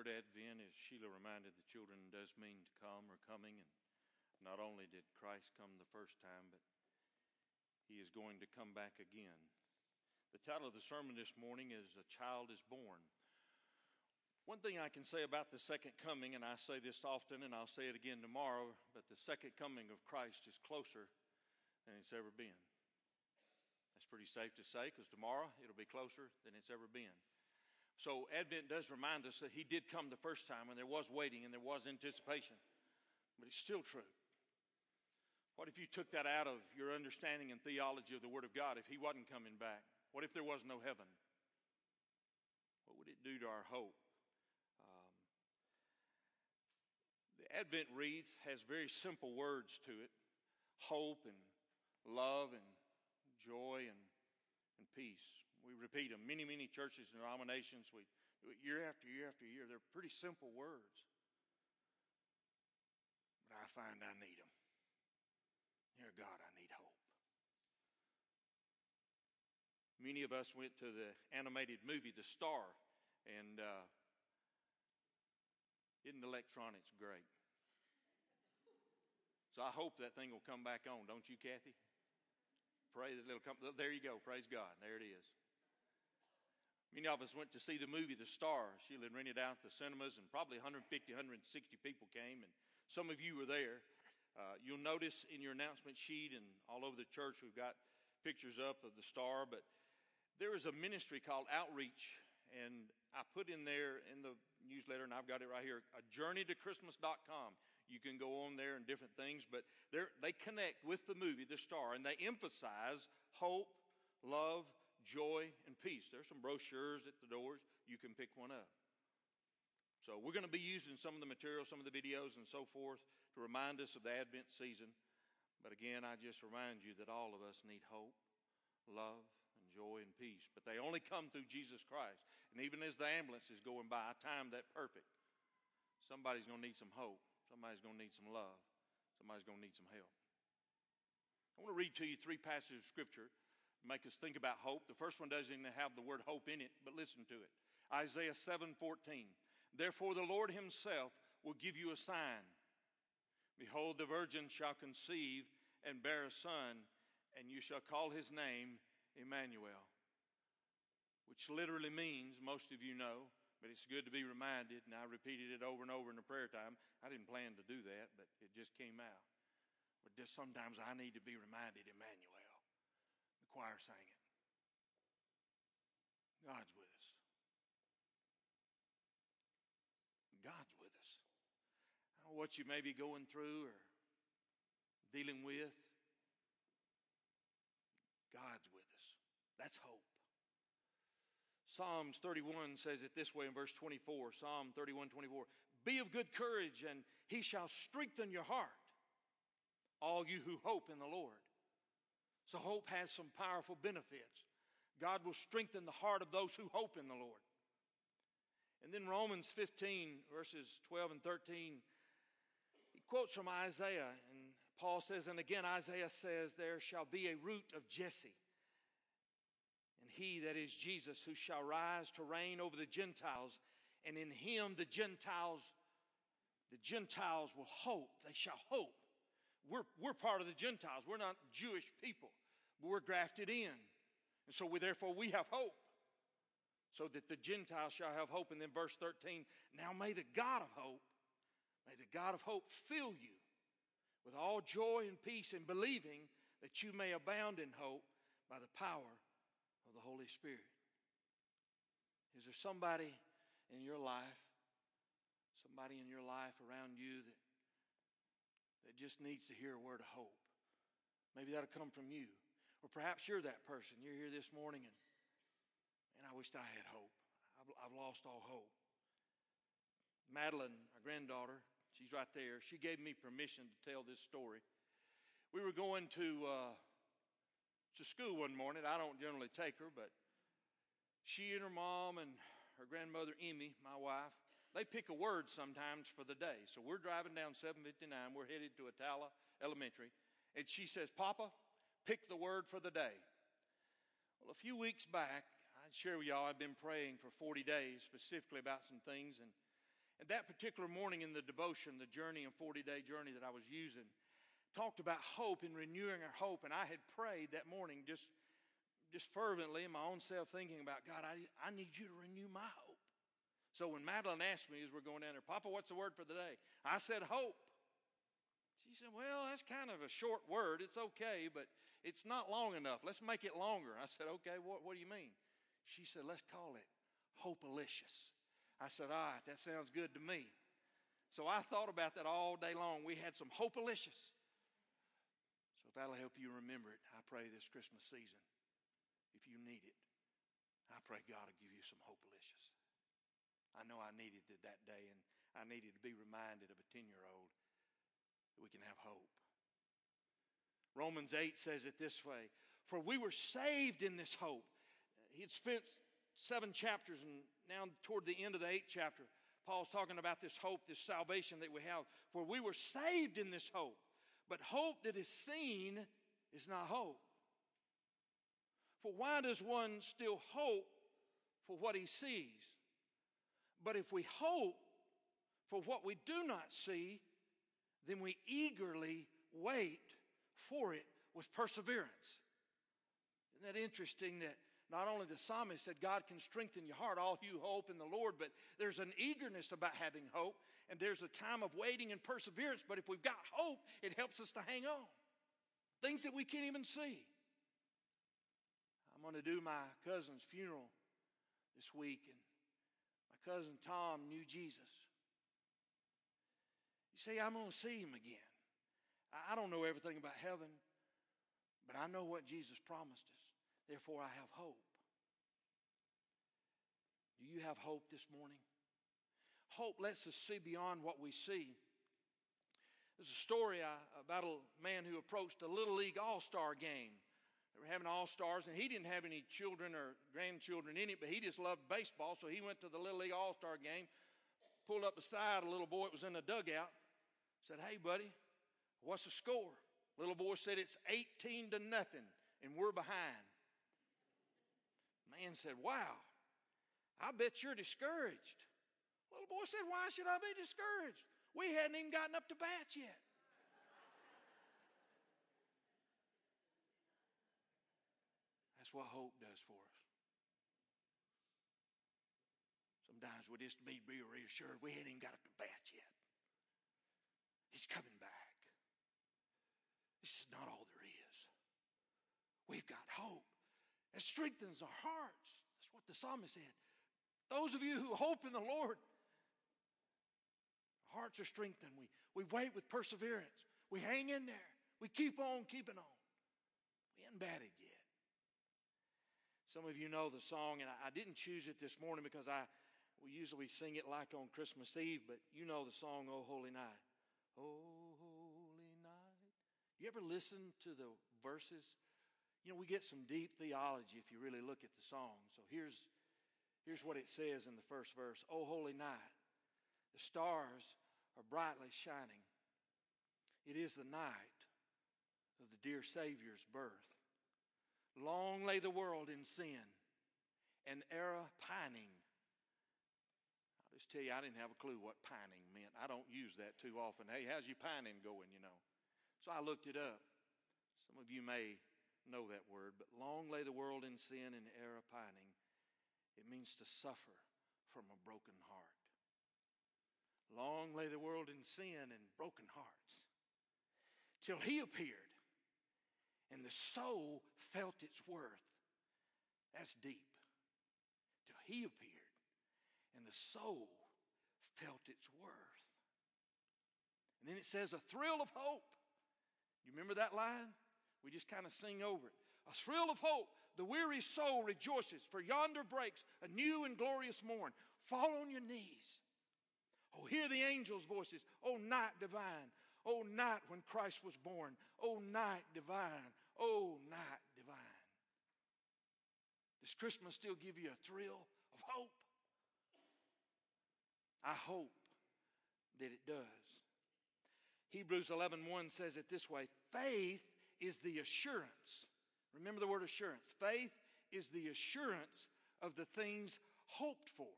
word Advent, as Sheila reminded the children, does mean to come or coming. And not only did Christ come the first time, but he is going to come back again. The title of the sermon this morning is A Child is Born. One thing I can say about the second coming, and I say this often and I'll say it again tomorrow, but the second coming of Christ is closer than it's ever been. That's pretty safe to say because tomorrow it'll be closer than it's ever been. So, Advent does remind us that He did come the first time and there was waiting and there was anticipation, but it's still true. What if you took that out of your understanding and theology of the Word of God if He wasn't coming back? What if there was no heaven? What would it do to our hope? Um, the Advent wreath has very simple words to it hope and love and joy and, and peace. We repeat them. Many, many churches and denominations, we year after year after year. They're pretty simple words. But I find I need them. Dear God, I need hope. Many of us went to the animated movie The Star, and uh, isn't electronics great? So I hope that thing will come back on, don't you, Kathy? Pray that it'll come. There you go. Praise God. There it is. Many of us went to see the movie The Star. Sheila had rented out the cinemas, and probably 150, 160 people came, and some of you were there. Uh, you'll notice in your announcement sheet and all over the church, we've got pictures up of the star, but there is a ministry called Outreach, and I put in there in the newsletter, and I've got it right here, a journey to Christmas.com. You can go on there and different things, but they connect with the movie, The Star, and they emphasize hope, love, joy, and peace. There's some brochures at the doors. You can pick one up. So we're going to be using some of the material, some of the videos, and so forth to remind us of the Advent season. But again, I just remind you that all of us need hope, love, and joy and peace. But they only come through Jesus Christ. And even as the ambulance is going by, I timed that perfect. Somebody's going to need some hope. Somebody's going to need some love. Somebody's going to need some help. I want to read to you three passages of Scripture make us think about hope. The first one doesn't even have the word hope in it, but listen to it. Isaiah 7 14. Therefore, the Lord Himself will give you a sign. Behold, the virgin shall conceive and bear a son, and you shall call his name Emmanuel, which literally means, most of you know, but it's good to be reminded, and I repeated it over and over in the prayer time. I didn't plan to do that, but it just came out. But just sometimes I need to be reminded, Emmanuel sang it. God's with us. God's with us. I don't know what you may be going through or dealing with. God's with us. That's hope. Psalms 31 says it this way in verse 24. Psalm 31 24. Be of good courage, and he shall strengthen your heart, all you who hope in the Lord. So, hope has some powerful benefits. God will strengthen the heart of those who hope in the Lord. And then Romans 15, verses 12 and 13, he quotes from Isaiah, and Paul says, and again Isaiah says, There shall be a root of Jesse, and he that is Jesus, who shall rise to reign over the Gentiles, and in him the Gentiles, the Gentiles will hope. They shall hope. We're, we're part of the Gentiles. We're not Jewish people but we're grafted in. And so we therefore we have hope. So that the Gentiles shall have hope. And then verse 13, now may the God of hope, may the God of hope fill you with all joy and peace in believing that you may abound in hope by the power of the Holy Spirit. Is there somebody in your life, somebody in your life around you that, just needs to hear a word of hope? Maybe that'll come from you. Or perhaps you're that person. You're here this morning and, and I wished I had hope. I've, I've lost all hope. Madeline, our granddaughter, she's right there. She gave me permission to tell this story. We were going to, uh, to school one morning. I don't generally take her, but she and her mom and her grandmother, Emmy, my wife, they pick a word sometimes for the day. So we're driving down 759. We're headed to Attalla Elementary. And she says, Papa, pick the word for the day. Well, a few weeks back, I'd share with y'all, I've been praying for 40 days specifically about some things, and And that particular morning in the devotion, the journey and 40 day journey that I was using, talked about hope and renewing our hope. And I had prayed that morning just, just fervently in my own self, thinking about God, I, I need you to renew my hope. So when Madeline asked me as we're going down there, Papa, what's the word for the day? I said, hope. She said, Well, that's kind of a short word. It's okay, but it's not long enough. Let's make it longer. I said, Okay, what, what do you mean? She said, Let's call it Hopalicious. I said, All right, that sounds good to me. So I thought about that all day long. We had some Hopalicious. So if that'll help you remember it, I pray this Christmas season, if you need it, I pray God will give you some Hopalicious. I know I needed it that day, and I needed to be reminded of a 10 year old that we can have hope. Romans 8 says it this way For we were saved in this hope. He had spent seven chapters, and now toward the end of the eighth chapter, Paul's talking about this hope, this salvation that we have. For we were saved in this hope. But hope that is seen is not hope. For why does one still hope for what he sees? But if we hope for what we do not see, then we eagerly wait for it with perseverance. Isn't that interesting that not only the psalmist said God can strengthen your heart, all you hope in the Lord, but there's an eagerness about having hope, and there's a time of waiting and perseverance. But if we've got hope, it helps us to hang on. Things that we can't even see. I'm going to do my cousin's funeral this week, and cousin Tom knew Jesus. You see, I'm going to see him again. I don't know everything about heaven, but I know what Jesus promised us. Therefore, I have hope. Do you have hope this morning? Hope lets us see beyond what we see. There's a story about a man who approached a Little League All Star game. Having All Stars, and he didn't have any children or grandchildren in it, but he just loved baseball, so he went to the Little League All Star game, pulled up beside a little boy that was in the dugout, said, Hey, buddy, what's the score? Little boy said, It's 18 to nothing, and we're behind. Man said, Wow, I bet you're discouraged. Little boy said, Why should I be discouraged? We hadn't even gotten up to bats yet. That's what hope does for us. Sometimes we just need to be reassured we hadn't even got up to bats yet. He's coming back. This is not all there is. We've got hope. It strengthens our hearts. That's what the psalmist said. Those of you who hope in the Lord, our hearts are strengthened. We, we wait with perseverance. We hang in there. We keep on keeping on. We haven't batted yet. Some of you know the song, and I, didn't choose it this morning because I we usually sing it like on Christmas Eve, but you know the song, Oh Holy Night. Oh, holy night. You ever listen to the verses? You know, we get some deep theology if you really look at the song. So here's, here's what it says in the first verse Oh, holy night. The stars are brightly shining. It is the night of the dear Savior's birth. Long lay the world in sin, an era pining I'll just tell you, I didn't have a clue what pining meant. I don't use that too often. Hey, how's your pining going, you know? So I looked it up. Some of you may know that word, but long lay the world in sin and error pining. It means to suffer from a broken heart. Long lay the world in sin and broken hearts till he appeared and the soul felt its worth. That's deep. Till he appeared and the soul felt its worth. And then it says, a thrill of hope. You remember that line? We just kind of sing over it. A thrill of hope. The weary soul rejoices, for yonder breaks a new and glorious morn. Fall on your knees. Oh, hear the angels' voices. Oh, night divine. Oh, night when Christ was born. Oh, night divine. Oh, night divine. Does Christmas still give you a thrill of hope? I hope that it does. Hebrews 11:1 1 says it this way, faith is the assurance. Remember the word assurance. Faith is the assurance of the things hoped for.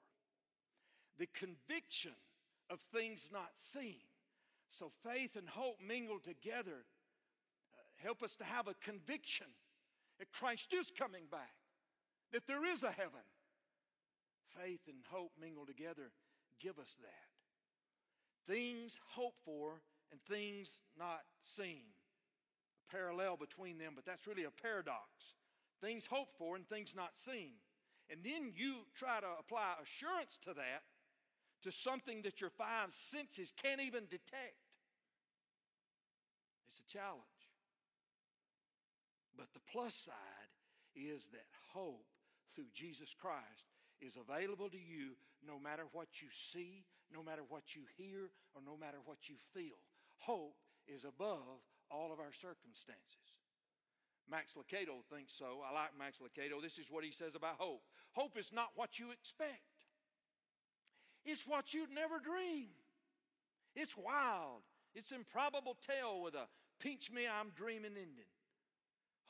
The conviction of things not seen. So faith and hope mingled together help us to have a conviction that Christ is coming back, that there is a heaven. Faith and hope mingled together give us that. Things hoped for and things not seen. A parallel between them, but that's really a paradox. Things hoped for and things not seen. And then you try to apply assurance to that to something that your five senses can't even detect. It's a challenge. But the plus side is that hope through Jesus Christ is available to you no matter what you see, no matter what you hear, or no matter what you feel. Hope is above all of our circumstances. Max Lucado thinks so. I like Max Lucado. This is what he says about hope. Hope is not what you expect. It's what you'd never dream. It's wild. It's improbable tale with a pinch me, I'm dreaming ending.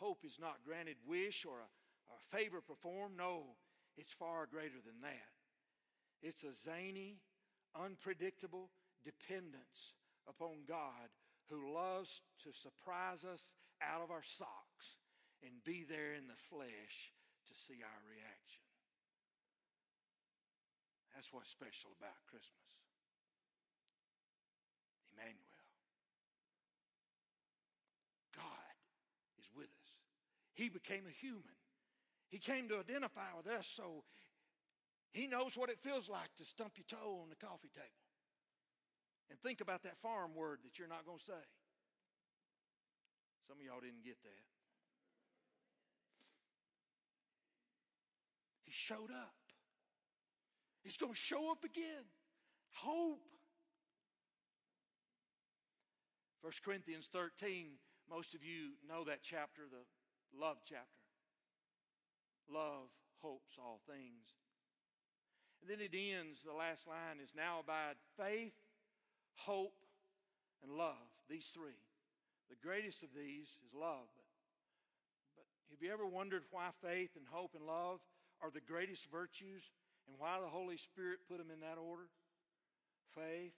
Hope is not granted wish or a, or a favor performed. No, it's far greater than that. It's a zany, unpredictable dependence upon God who loves to surprise us out of our socks and be there in the flesh to see our reaction. That's what's special about Christmas. Emmanuel. God is with us. He became a human. He came to identify with us so he knows what it feels like to stump your toe on the coffee table. And think about that farm word that you're not going to say. Some of y'all didn't get that. He showed up. He's going to show up again. Hope. 1 Corinthians 13, most of you know that chapter, the love chapter. Love hopes all things. And then it ends, the last line is now abide faith, hope, and love. These three. The greatest of these is love. But, but have you ever wondered why faith and hope and love are the greatest virtues and why the Holy Spirit put them in that order faith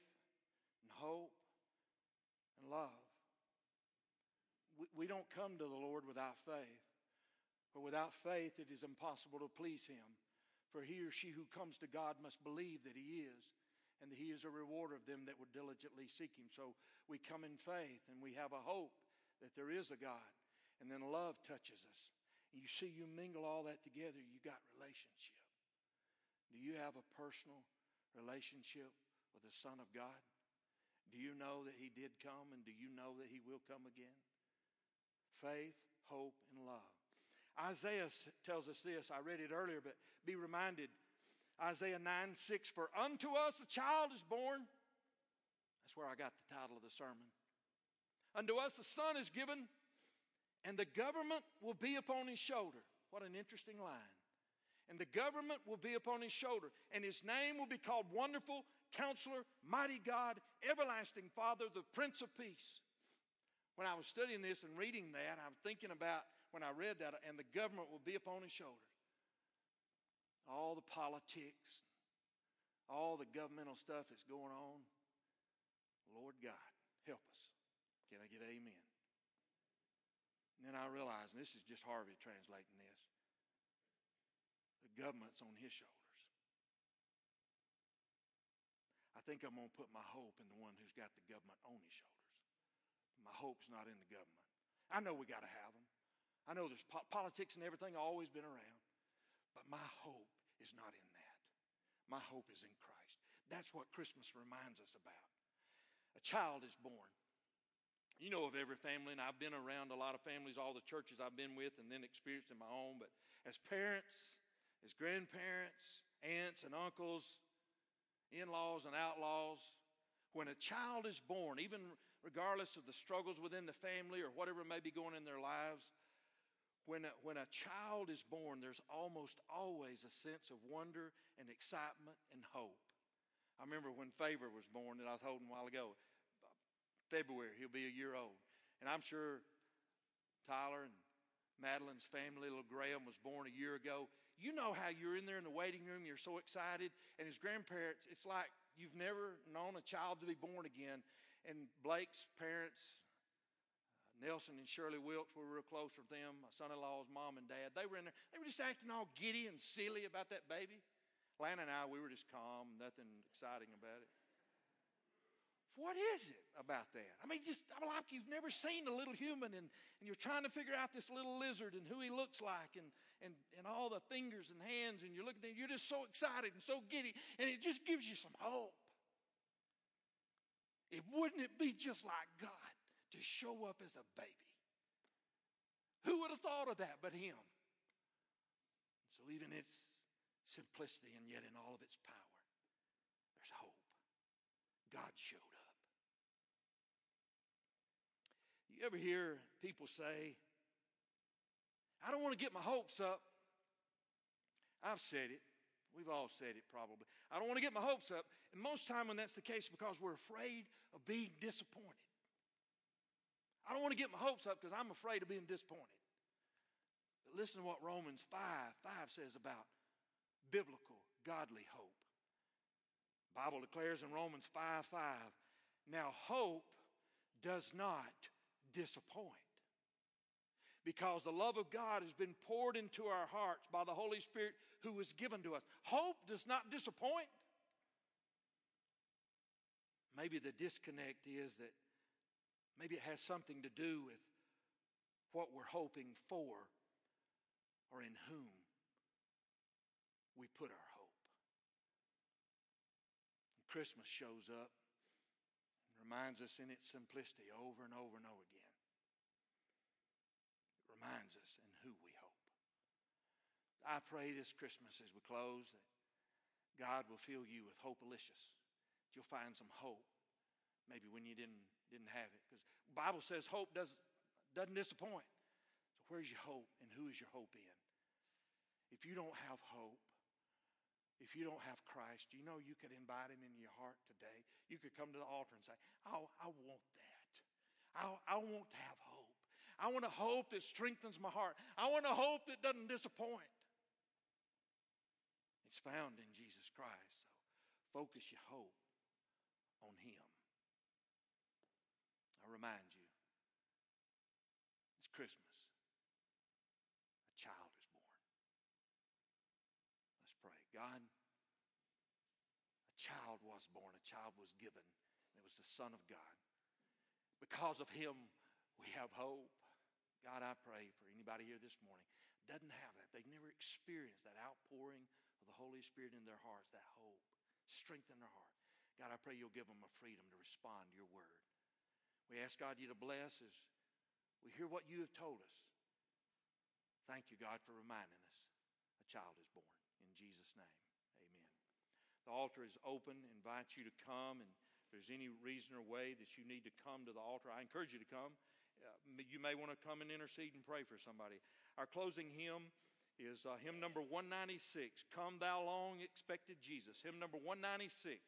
and hope and love. We, don't come to the Lord without faith. For without faith, it is impossible to please Him. For he or she who comes to God must believe that He is, and that He is a rewarder of them that would diligently seek Him. So we come in faith, and we have a hope that there is a God. And then love touches us. And you see, you mingle all that together, you got relationship. Do you have a personal relationship with the Son of God? Do you know that He did come and do you know that He will come again? Faith, hope, and love. Isaiah tells us this. I read it earlier, but be reminded Isaiah 9 6 For unto us a child is born. That's where I got the title of the sermon. Unto us a son is given, and the government will be upon his shoulder. What an interesting line and the government will be upon his shoulder, and his name will be called Wonderful Counselor, Mighty God, Everlasting Father, the Prince of Peace. When I was studying this and reading that, I'm thinking about when I read that, and the government will be upon his shoulders. All the politics, all the governmental stuff that's going on. Lord God, help us. Can I get amen? And then I realized, and this is just Harvey translating this the government's on his shoulders. I think I'm going to put my hope in the one who's got the government on his shoulders. My hope's not in the government. I know we got to have them. I know there's po- politics and everything always been around, but my hope is not in that. My hope is in Christ. That's what Christmas reminds us about. A child is born. You know of every family, and I've been around a lot of families, all the churches I've been with, and then experienced in my own. But as parents, as grandparents, aunts, and uncles, in laws, and outlaws. When a child is born, even regardless of the struggles within the family or whatever may be going in their lives, when a, when a child is born, there's almost always a sense of wonder and excitement and hope. I remember when Favor was born that I was holding a while ago. February, he'll be a year old. And I'm sure Tyler and Madeline's family, little Graham, was born a year ago. You know how you're in there in the waiting room, you're so excited, and his grandparents, it's like you've never known a child to be born again. And Blake's parents, uh, Nelson and Shirley Wilkes, were real close with them. My son-in-law's mom and dad. They were in there. They were just acting all giddy and silly about that baby. Lana and I, we were just calm, nothing exciting about it. What is it about that? I mean, just I mean, like you've never seen a little human and, and you're trying to figure out this little lizard and who he looks like and, and, and all the fingers and hands, and you're looking at it, you're just so excited and so giddy, and it just gives you some hope. It wouldn't it be just like God to show up as a baby? Who would have thought of that but him? So even its simplicity and yet in all of its power, there's hope. God showed up. You ever hear people say, I don't want to get my hopes up. I've said it. We've all said it probably. I don't want to get my hopes up. And most time when that's the case because we're afraid of being disappointed. I don't want to get my hopes up because I'm afraid of being disappointed. But listen to what Romans 5 5 says about biblical, godly hope. The Bible declares in Romans 5 5, now hope does not disappoint because the love of God has been poured into our hearts by the Holy Spirit who was given to us. Hope does not disappoint. Maybe the disconnect is that maybe it has something to do with what we're hoping for or in whom we put our hope. Christmas shows up and reminds us in its simplicity over and over and over again reminds us in who we hope. I pray this Christmas as we close that God will fill you with hopelicious. You'll find some hope maybe when you didn't, didn't have it. Because Bible says hope doesn't, doesn't disappoint. So where's your hope and who is your hope in? If you don't have hope, if you don't have Christ, you know you could invite him into your heart today. You could come to the altar and say, oh, I want that. I, I want to have hope. I want a hope that strengthens my heart. I want a hope that doesn't disappoint. It's found in Jesus Christ. So focus your hope on Him. I remind you, it's Christmas. A child is born. Let's pray. God, a child was born, a child was given. It was the Son of God. Because of Him, we have hope. God, I pray for anybody here this morning doesn't have that. They've never experienced that outpouring of the Holy Spirit in their hearts, that hope, strength in their heart. God, I pray you'll give them a freedom to respond to your word. We ask God you to bless as we hear what you have told us. Thank you, God, for reminding us a child is born. In Jesus' name, amen. The altar is open. I invite you to come. And if there's any reason or way that you need to come to the altar, I encourage you to come. Uh, you may want to come and intercede and pray for somebody. Our closing hymn is uh, hymn number 196 Come Thou Long Expected Jesus. Hymn number 196.